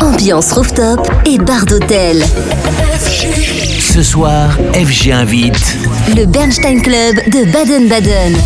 Ambiance rooftop et bar d'hôtel. Ce soir, FG invite le Bernstein Club de Baden-Baden.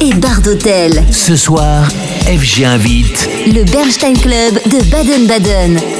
et bar d'hôtel. Ce soir, FG invite le Bernstein Club de Baden-Baden.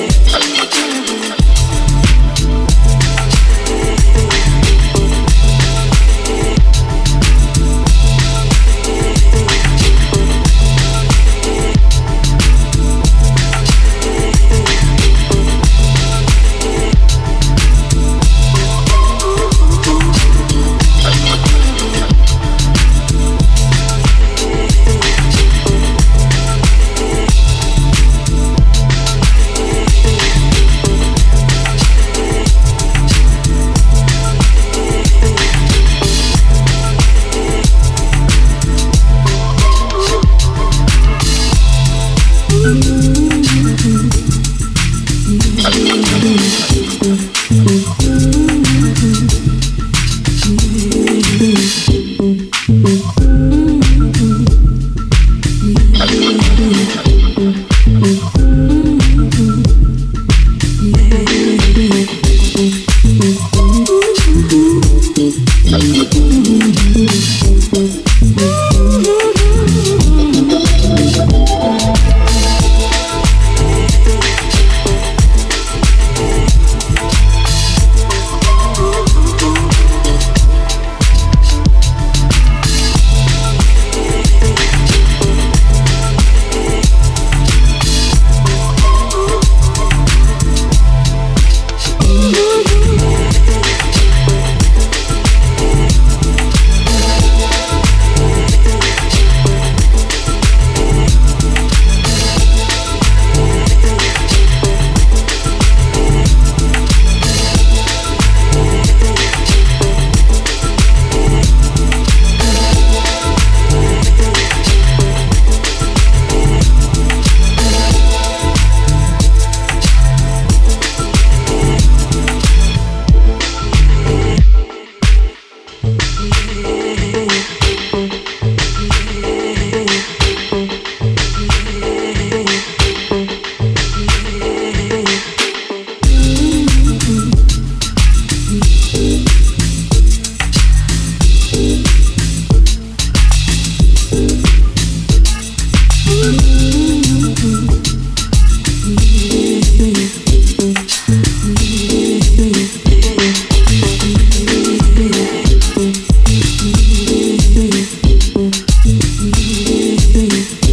you.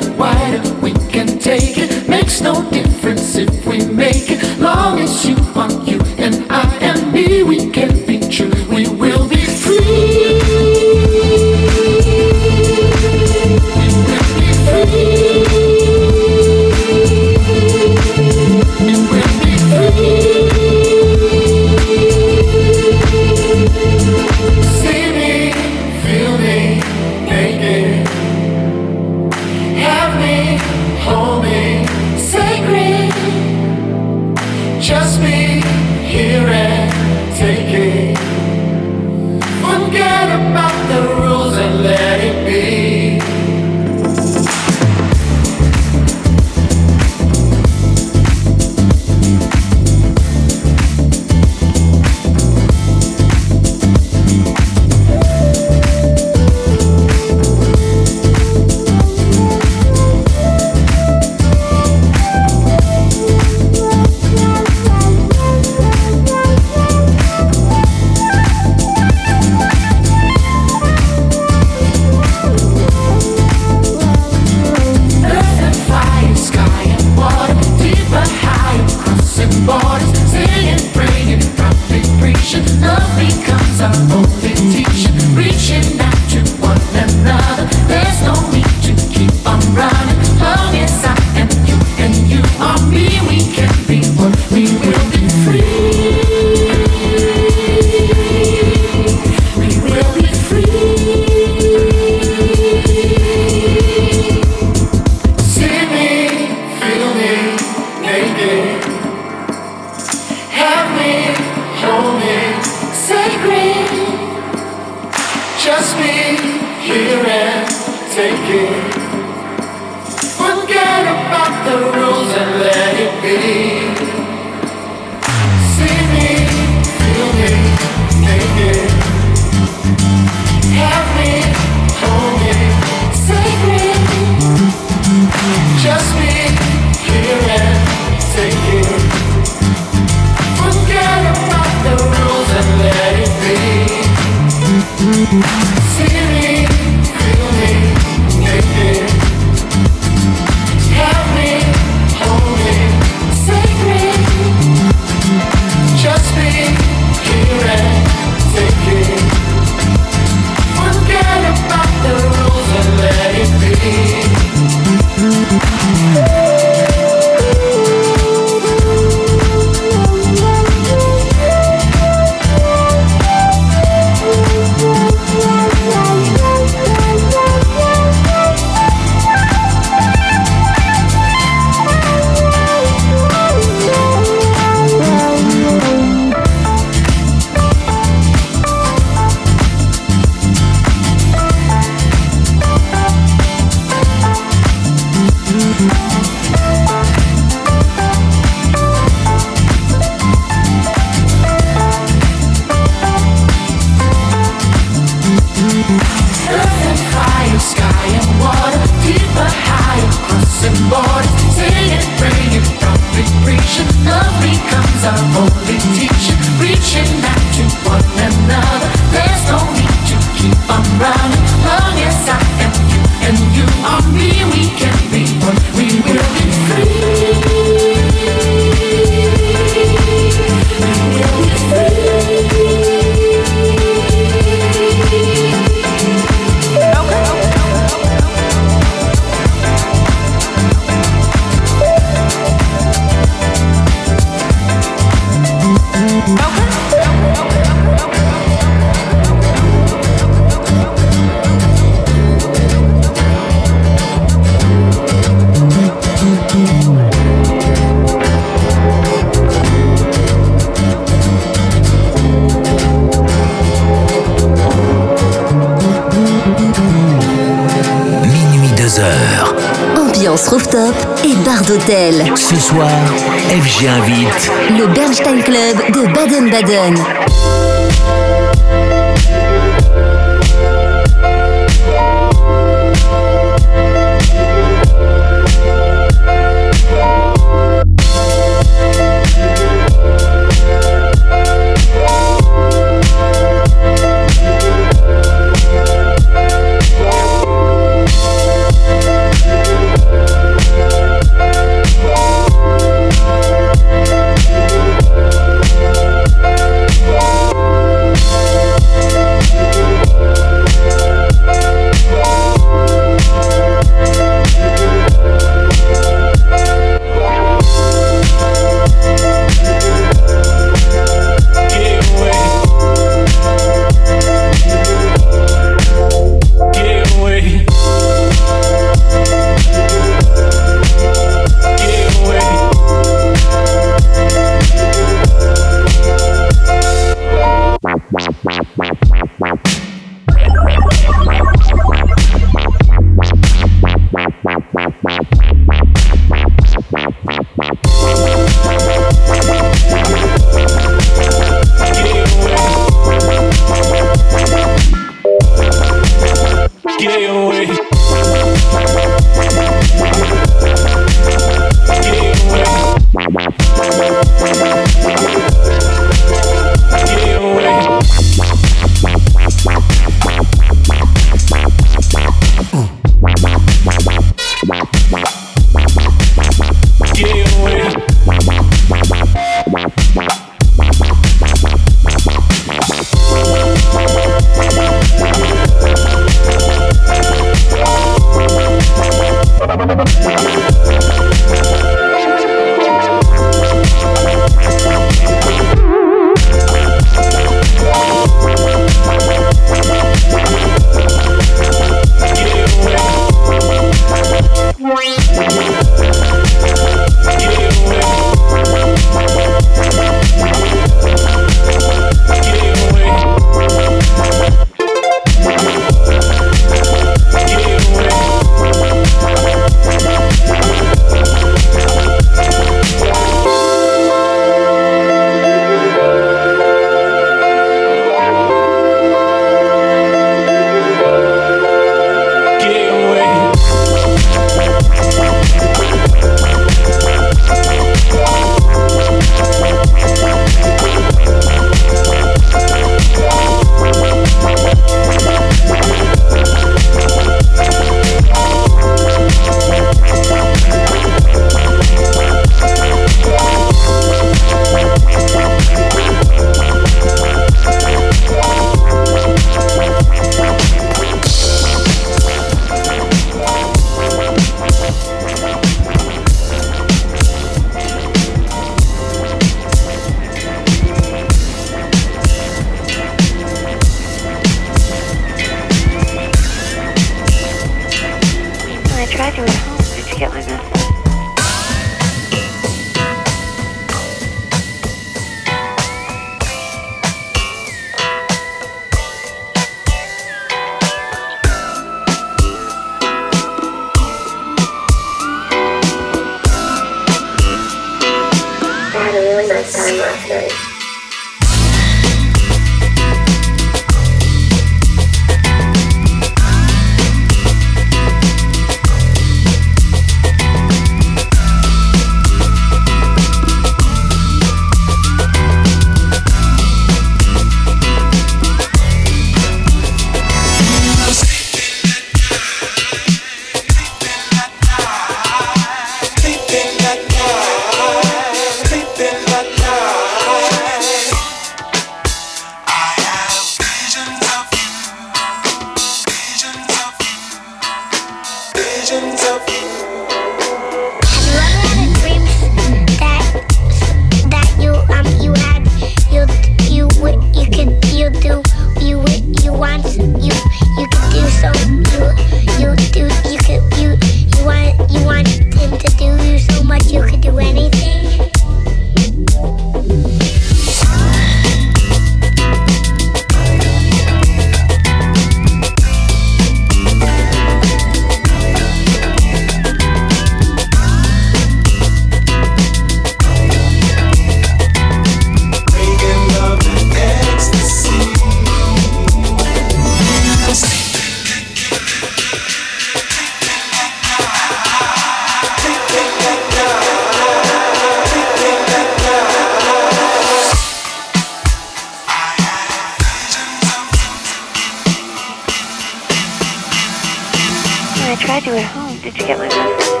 tried to at home. Did you get my message?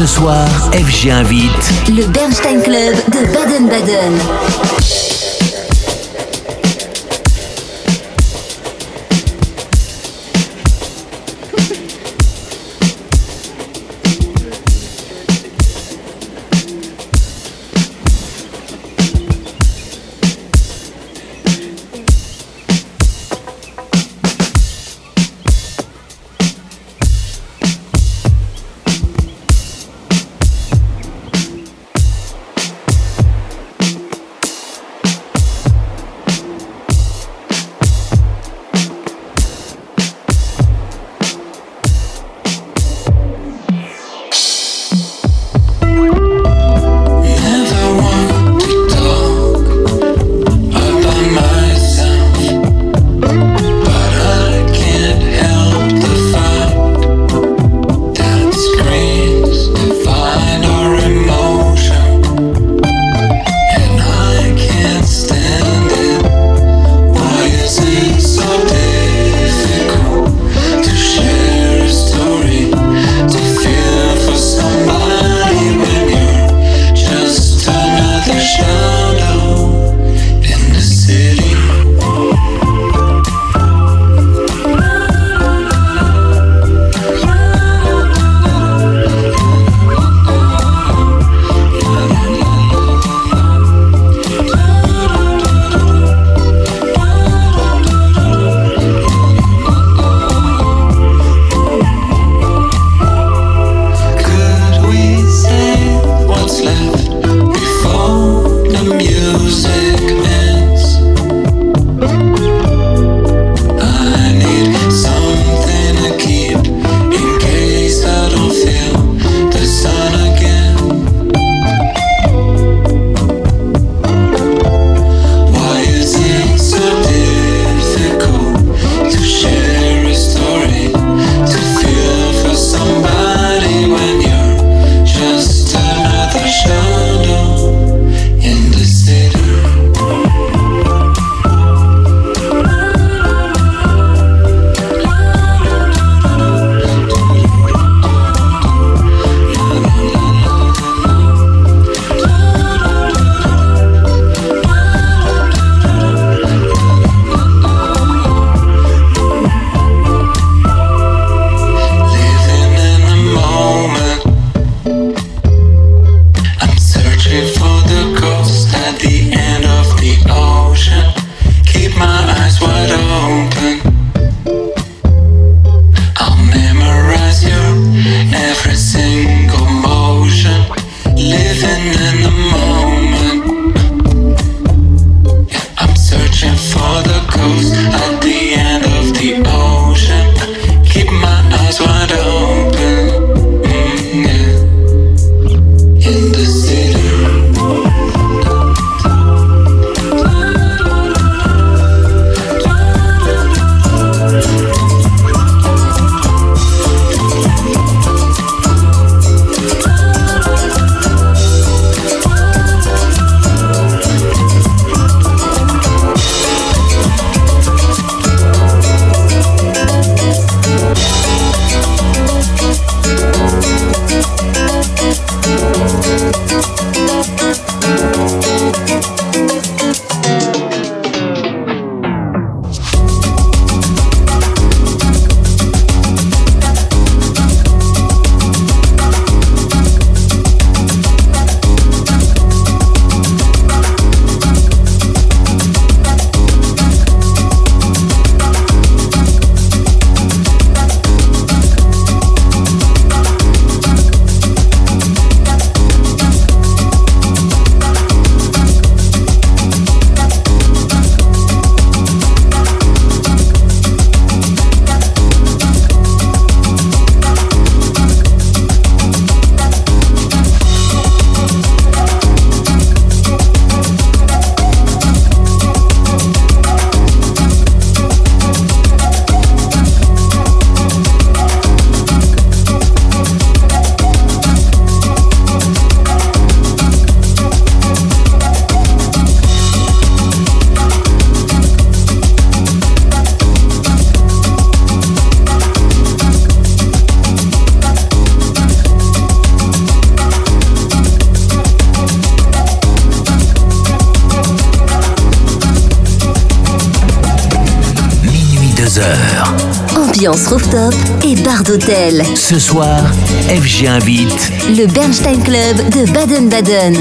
ce soir, FG invite le Bernstein Club de Baden-Baden. Ce soir, FG invite le Bernstein Club de Baden-Baden.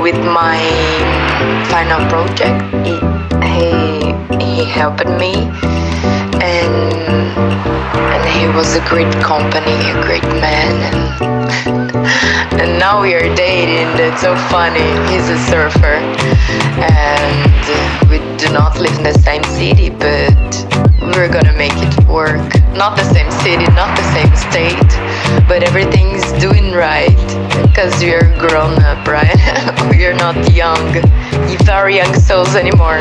with my final project. He he, he helped me and and he was a great company, a great man and, and now we are dating, that's so funny. He's a surfer and we do not live in the same city but we're gonna make it work. Not the same city, not the same state, but everything's doing right. because we you're grown up, right? We are not young. You are young souls anymore.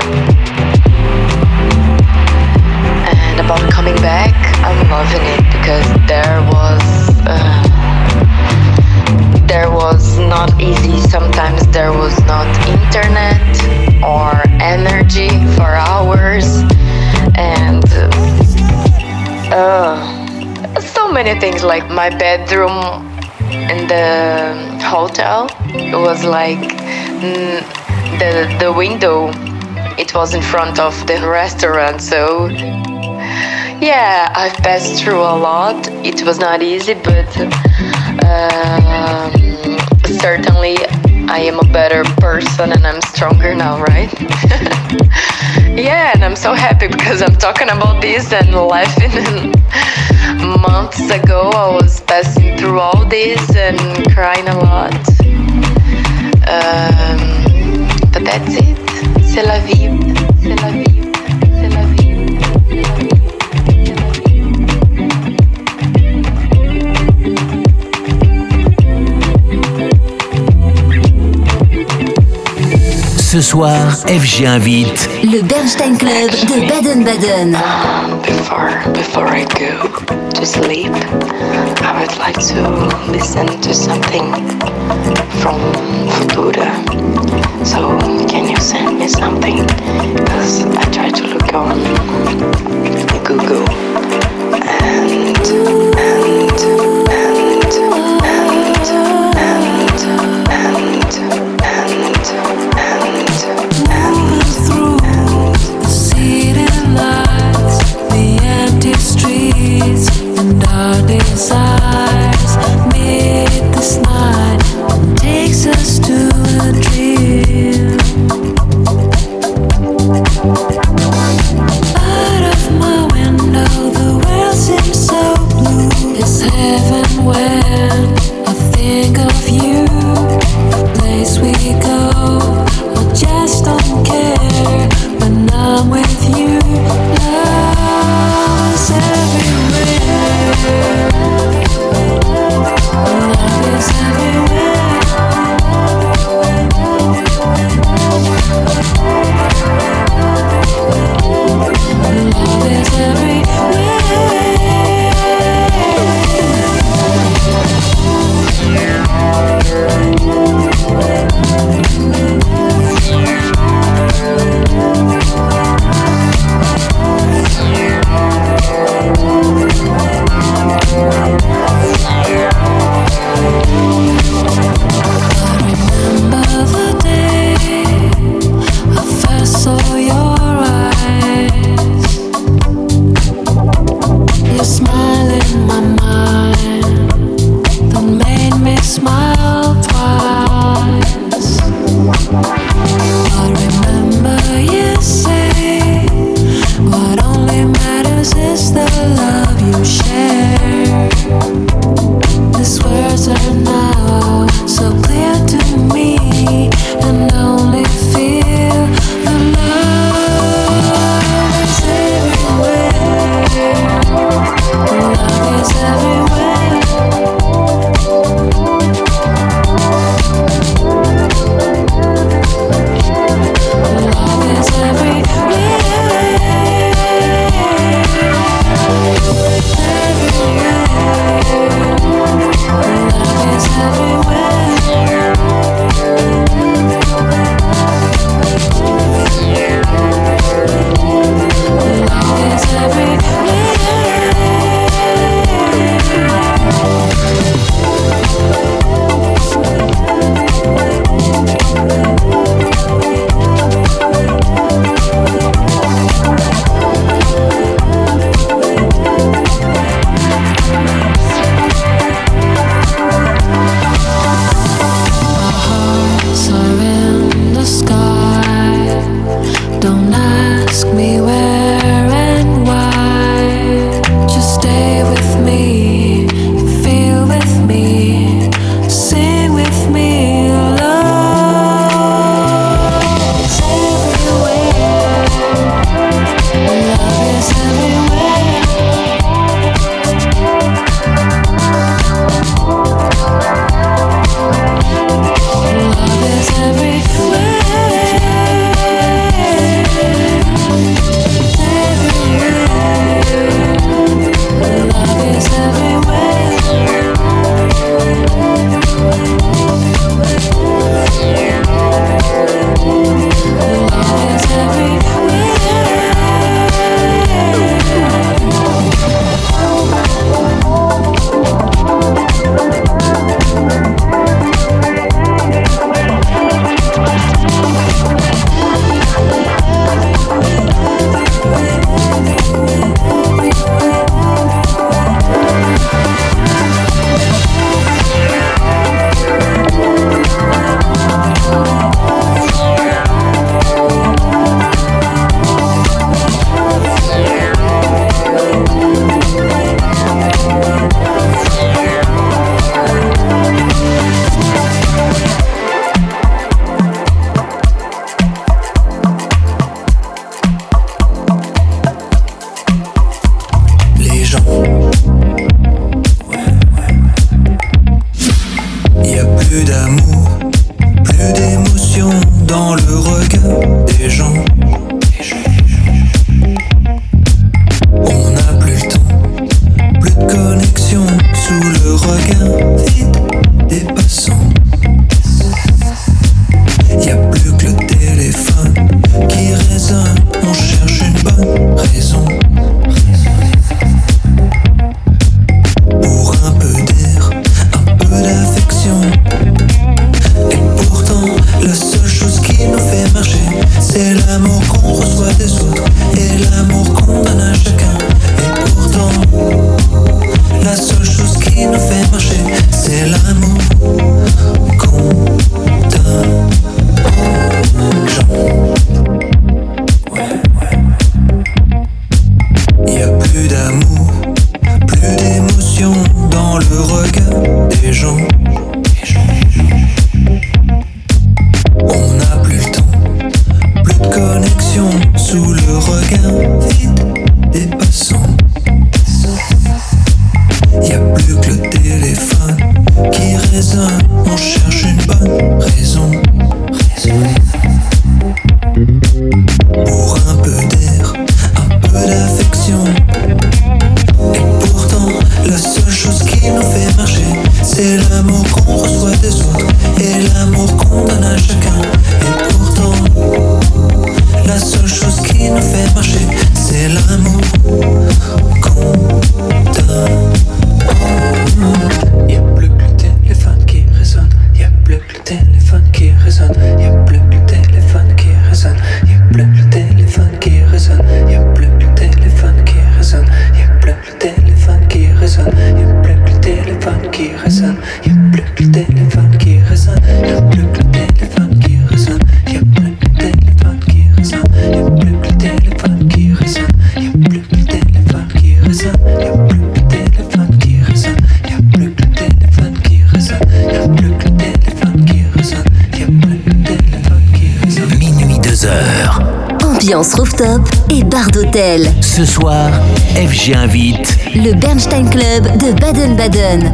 And about coming back, I'm loving it because there was. Uh, there was not easy sometimes there was not internet or energy for hours and uh, so many things like my bedroom in the hotel it was like mm, the the window it was in front of the restaurant so yeah i've passed through a lot it was not easy but um, certainly i am a better person and i'm stronger now right Yeah, and I'm so happy because I'm talking about this and laughing. And months ago, I was passing through all this and crying a lot. Um, but that's it. C'est la vie. C'est la vie. ce soir, FG invite le Bernstein Club de Baden-Baden. Before, before I go to sleep, I would like to listen to something from Futura. So, can you send me something? Because I try to look on Google. Alright. ce soir, FG invite le Bernstein Club de Baden-Baden.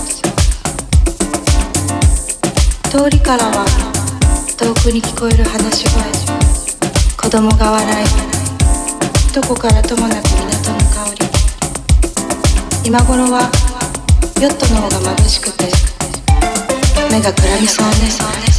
通りからは遠くに聞こえる話し声子供が笑いどこからともなく港の香り今頃はヨットの方が眩しくて目がくらみそうね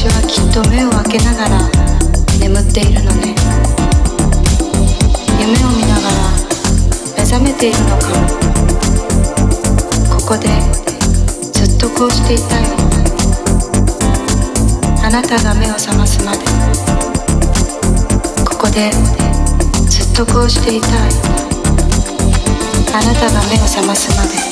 私はきっと目を開けながら眠っているのね夢を見ながら目覚めているのかここでずっとこうしていたいあなたが目を覚ますまでここでずっとこうしていたいあなたが目を覚ますまで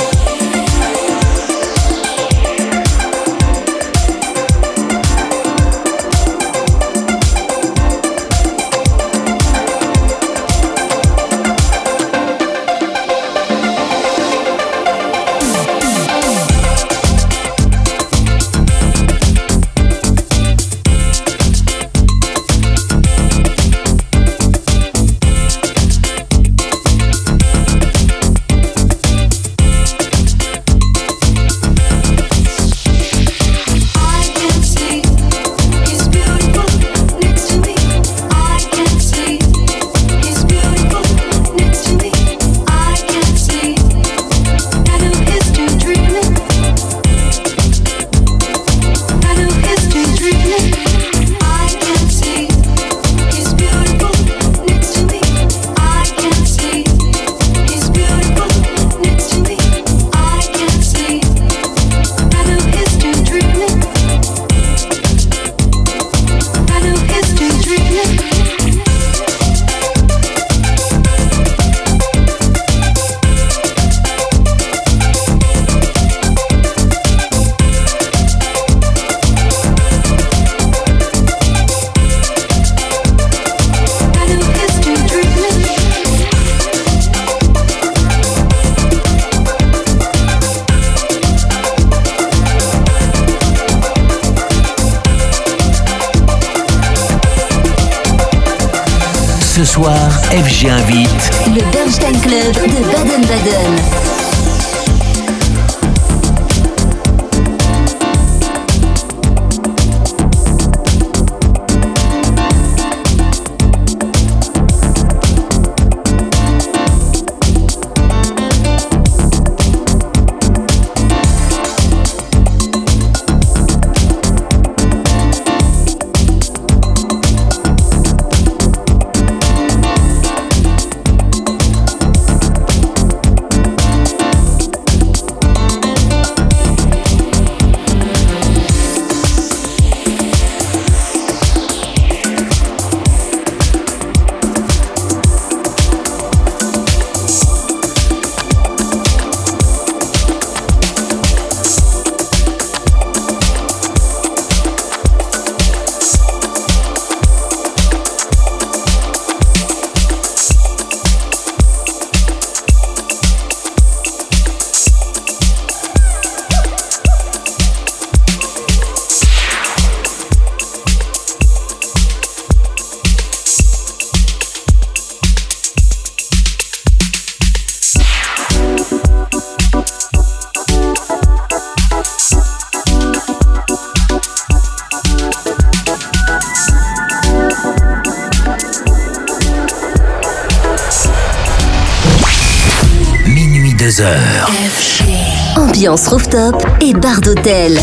et bar d'hôtel.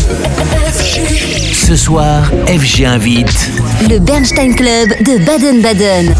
Ce soir, FG invite le Bernstein Club de Baden-Baden.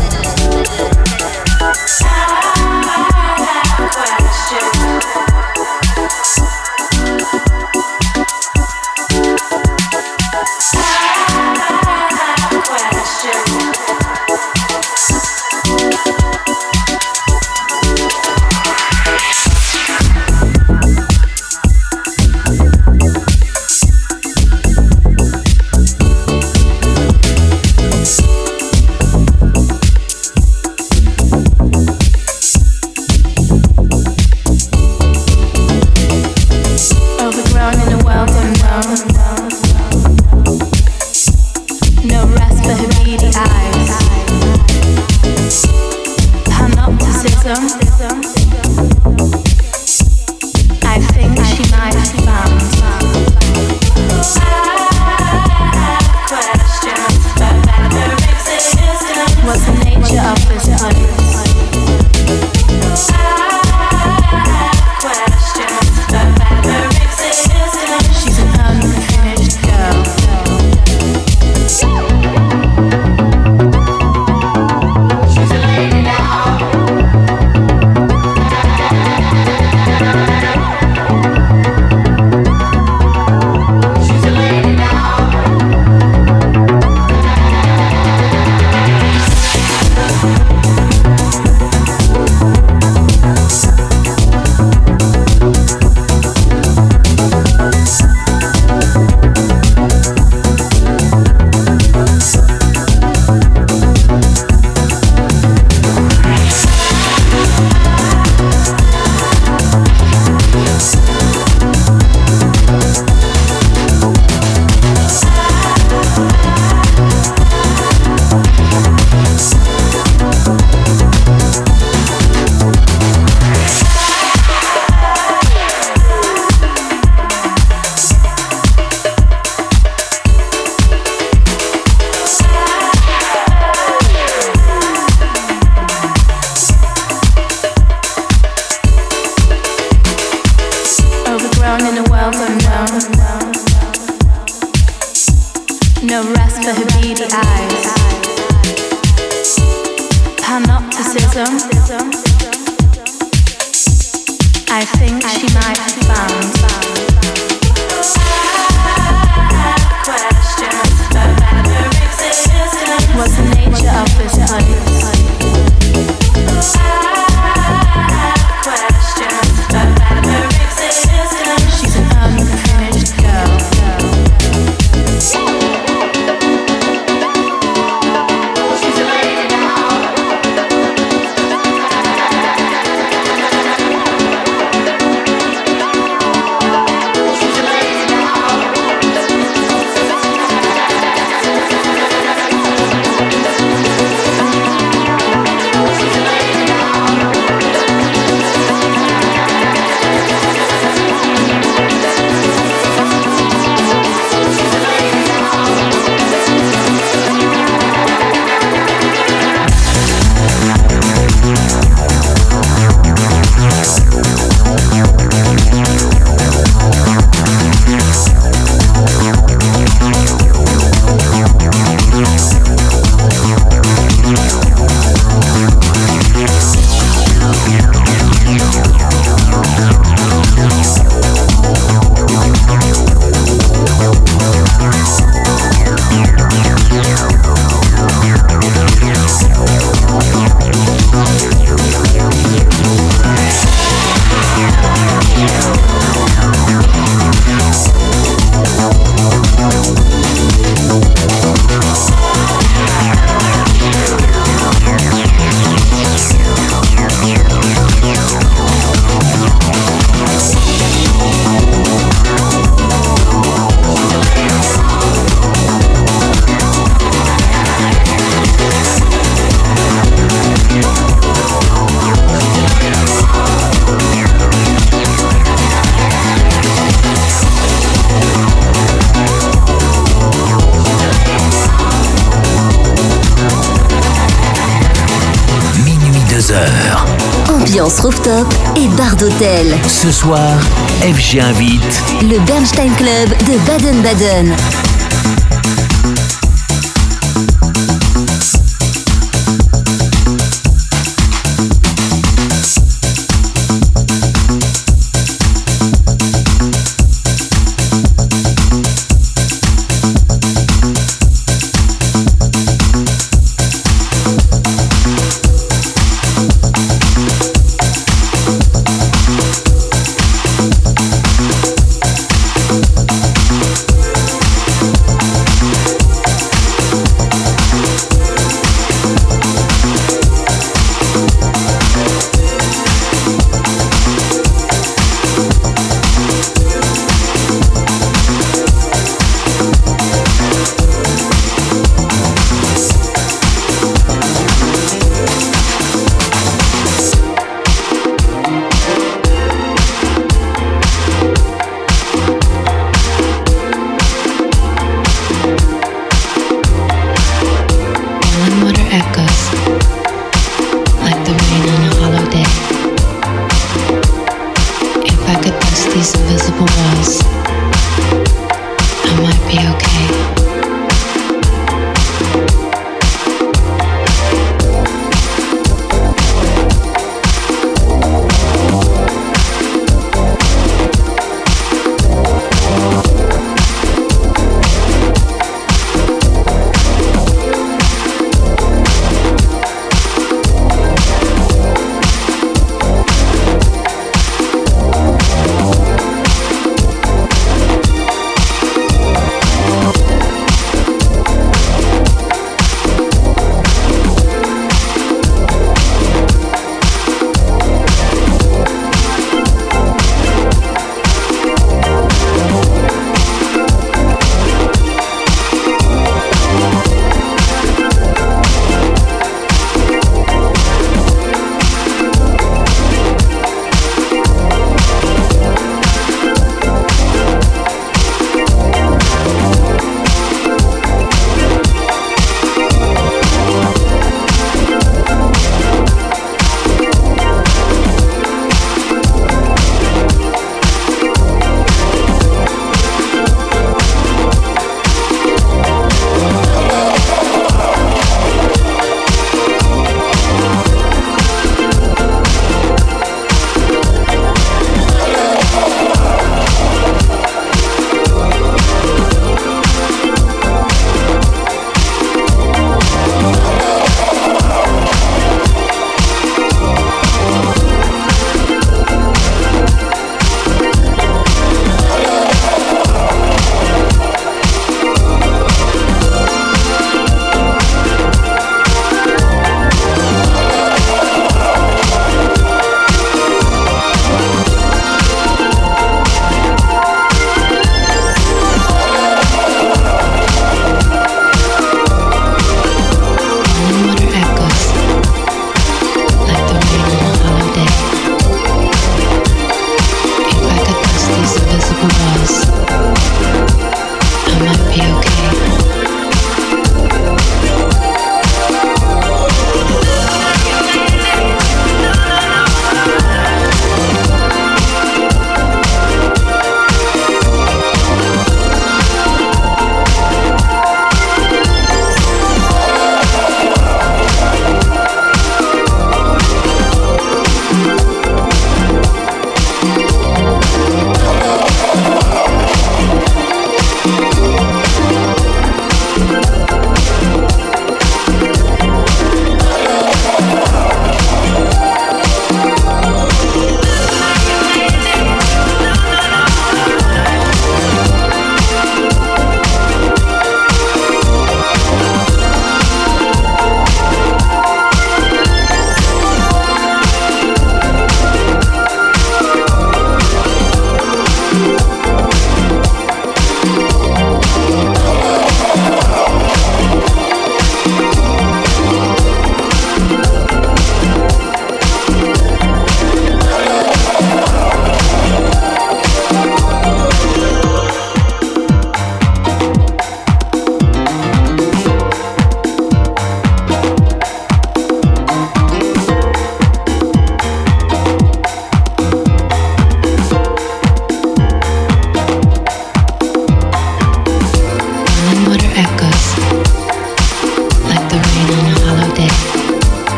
Ce soir, FG invite le Bernstein Club de Baden-Baden.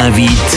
vite.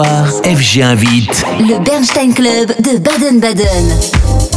FG invite le Bernstein Club de Baden-Baden.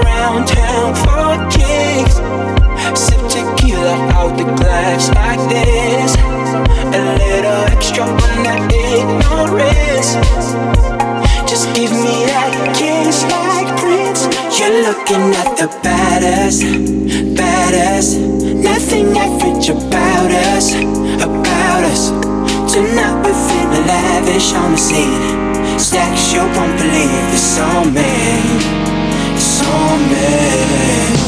around town for kicks. Sip tequila out the glass like this. A little extra on that ignorance. Just give me that kiss like Prince. You're looking at the baddest, baddest. Nothing average about us, about us. Tonight we're feeling lavish on the scene. Stacks you won't believe it's on me storming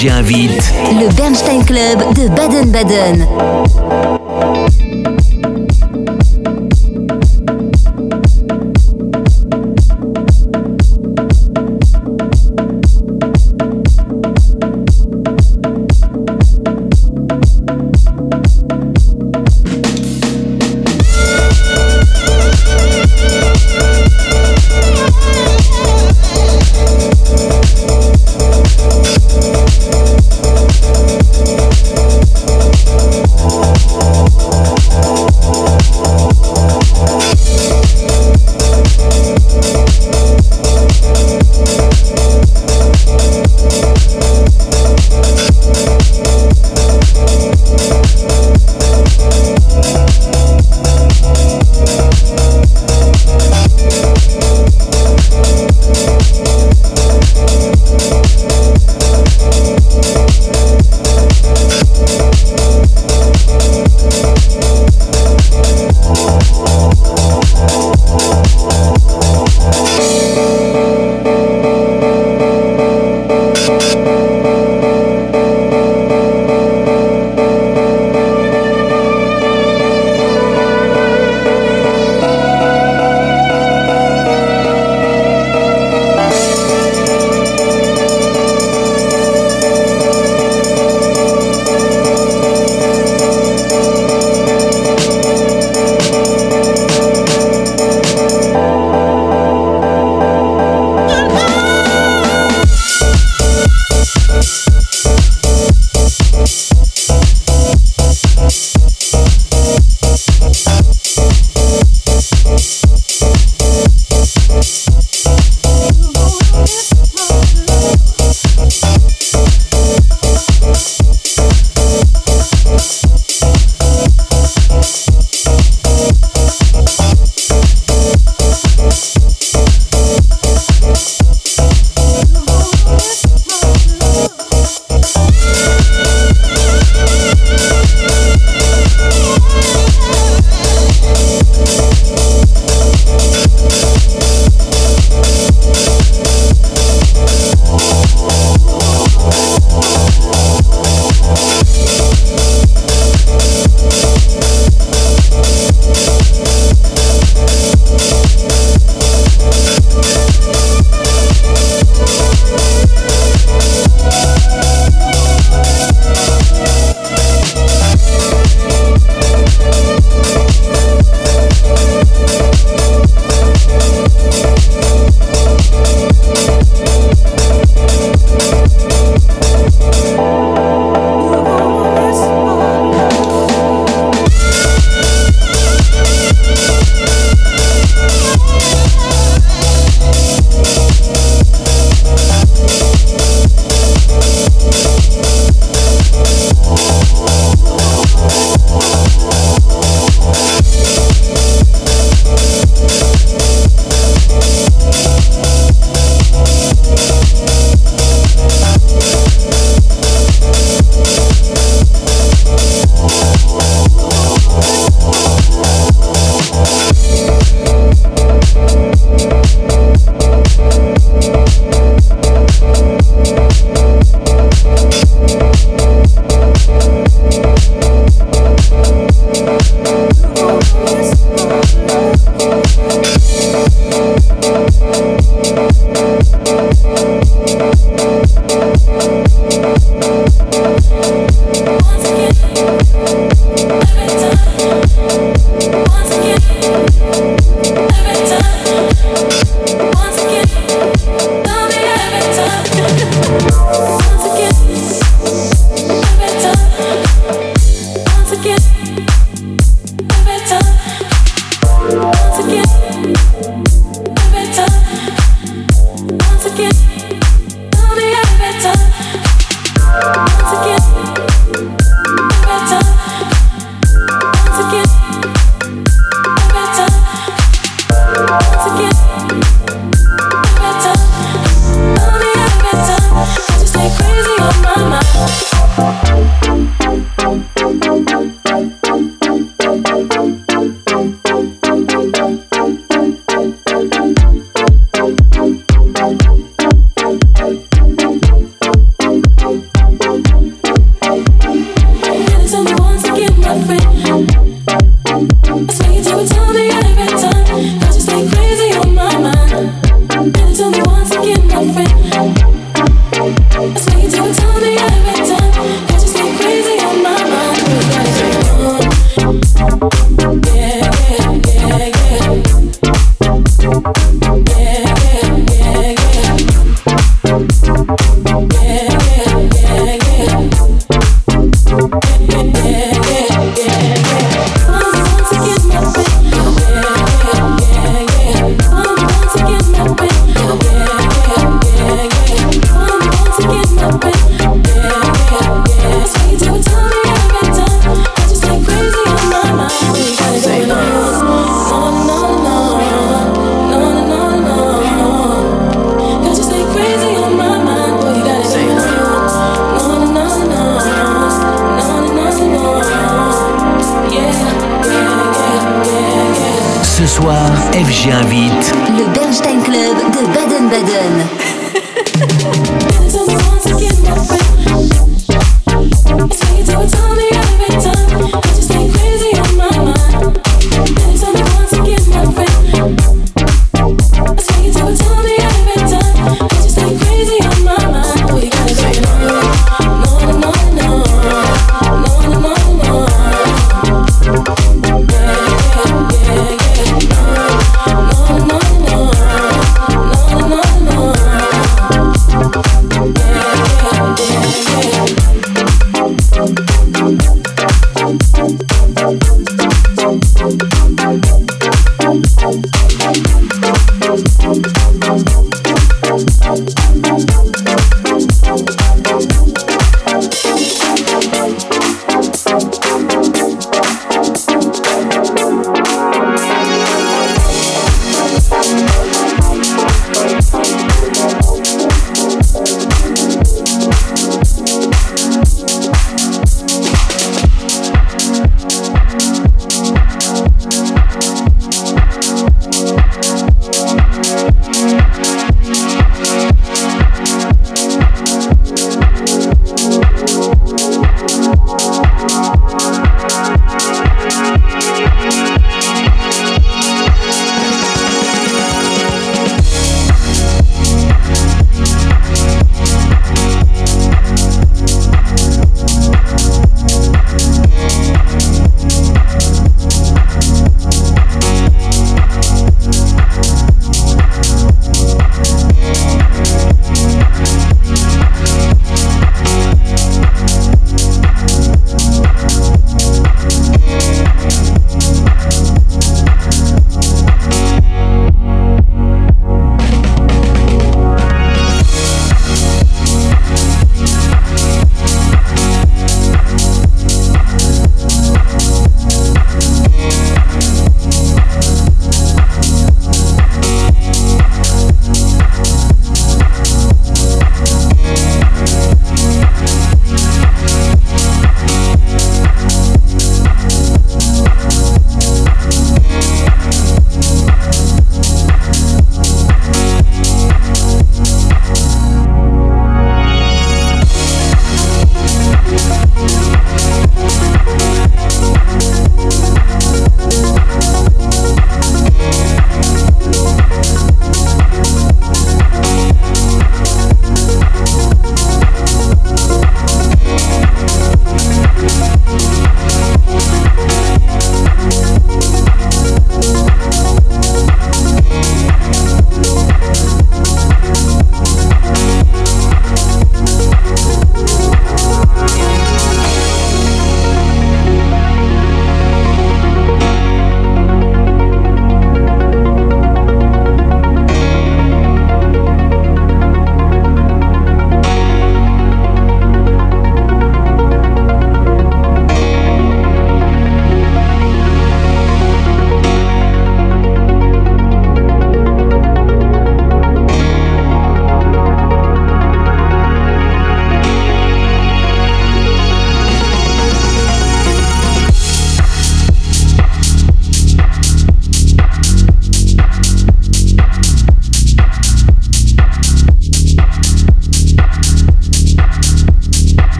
Déjà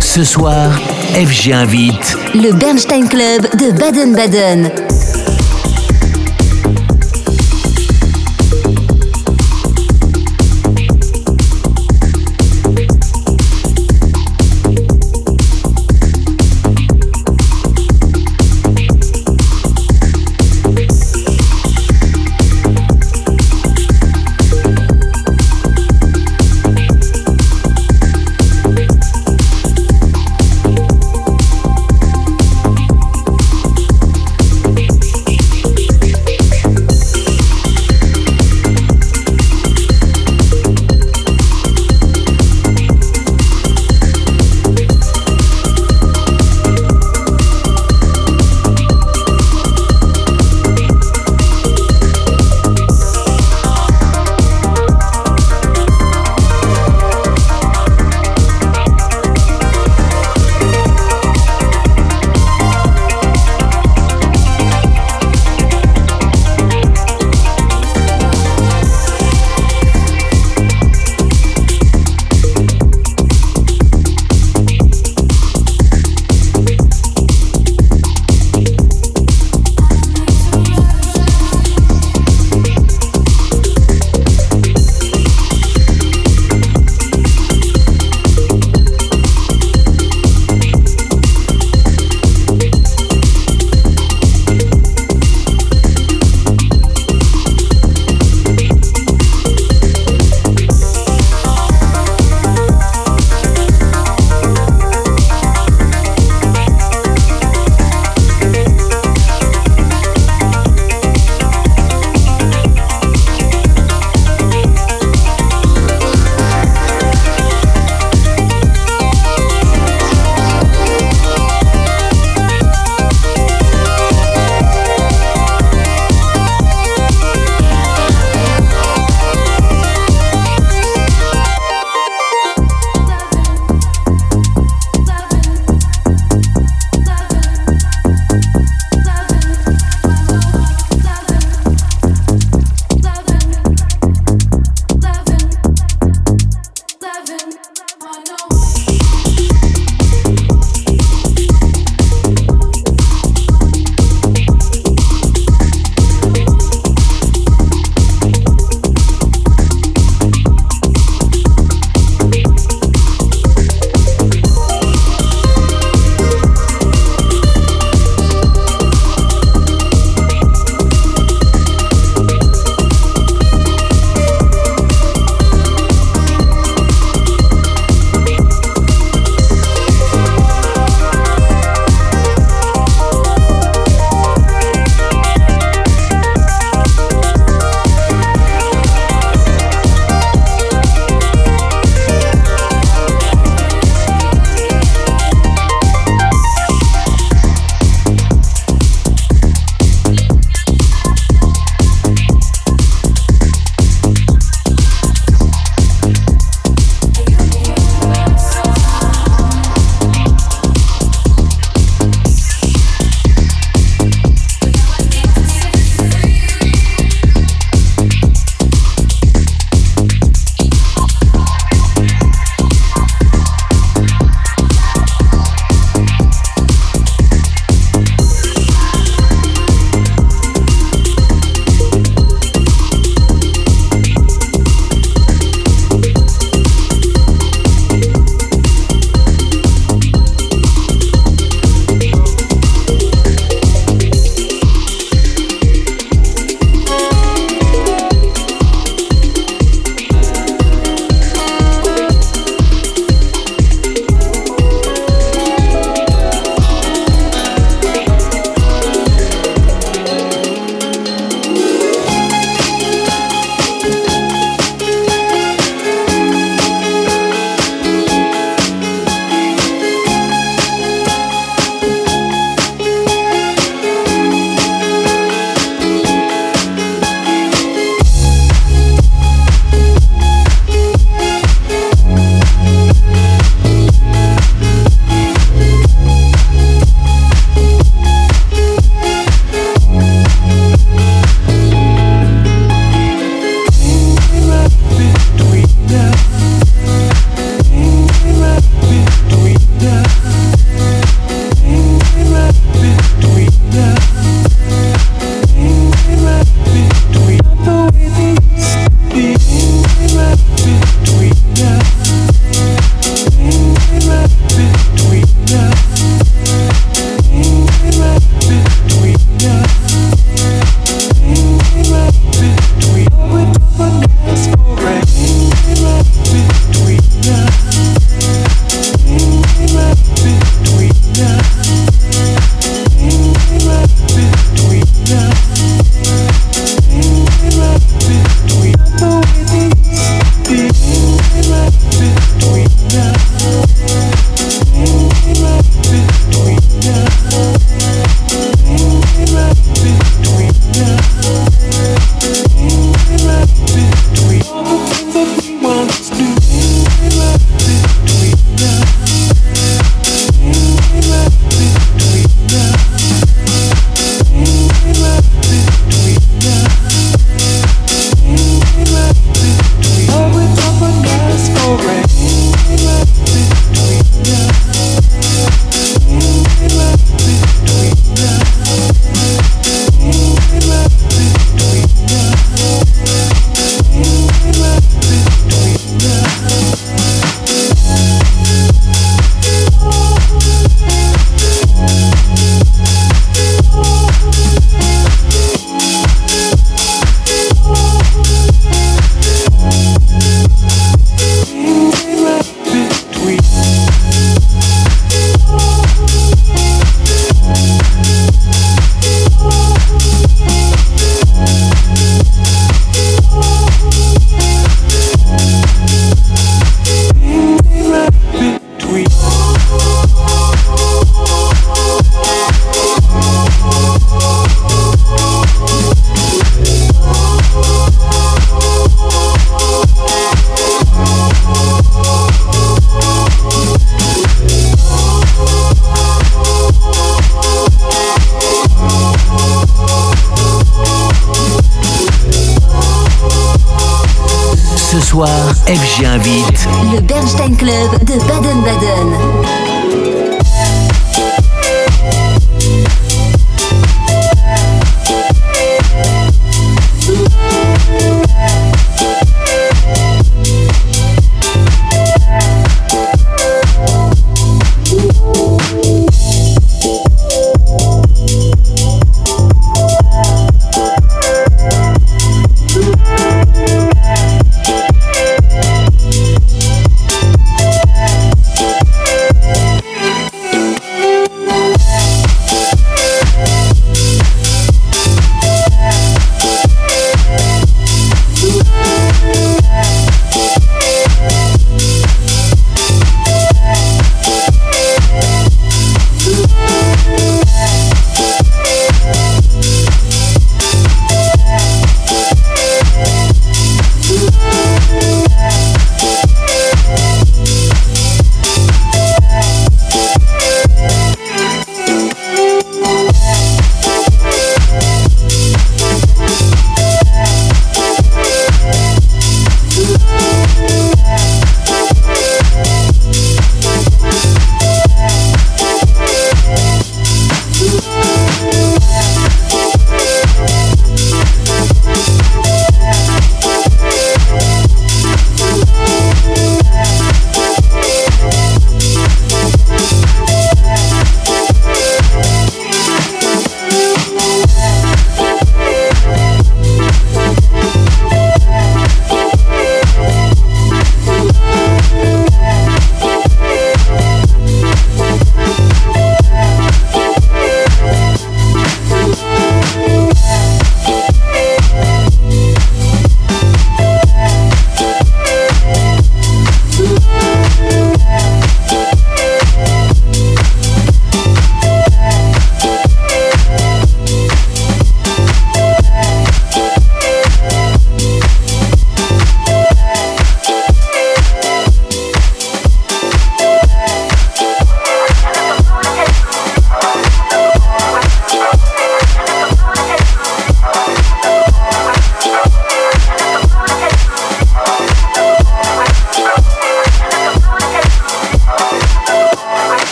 Ce soir, FG invite le Bernstein Club de Baden-Baden.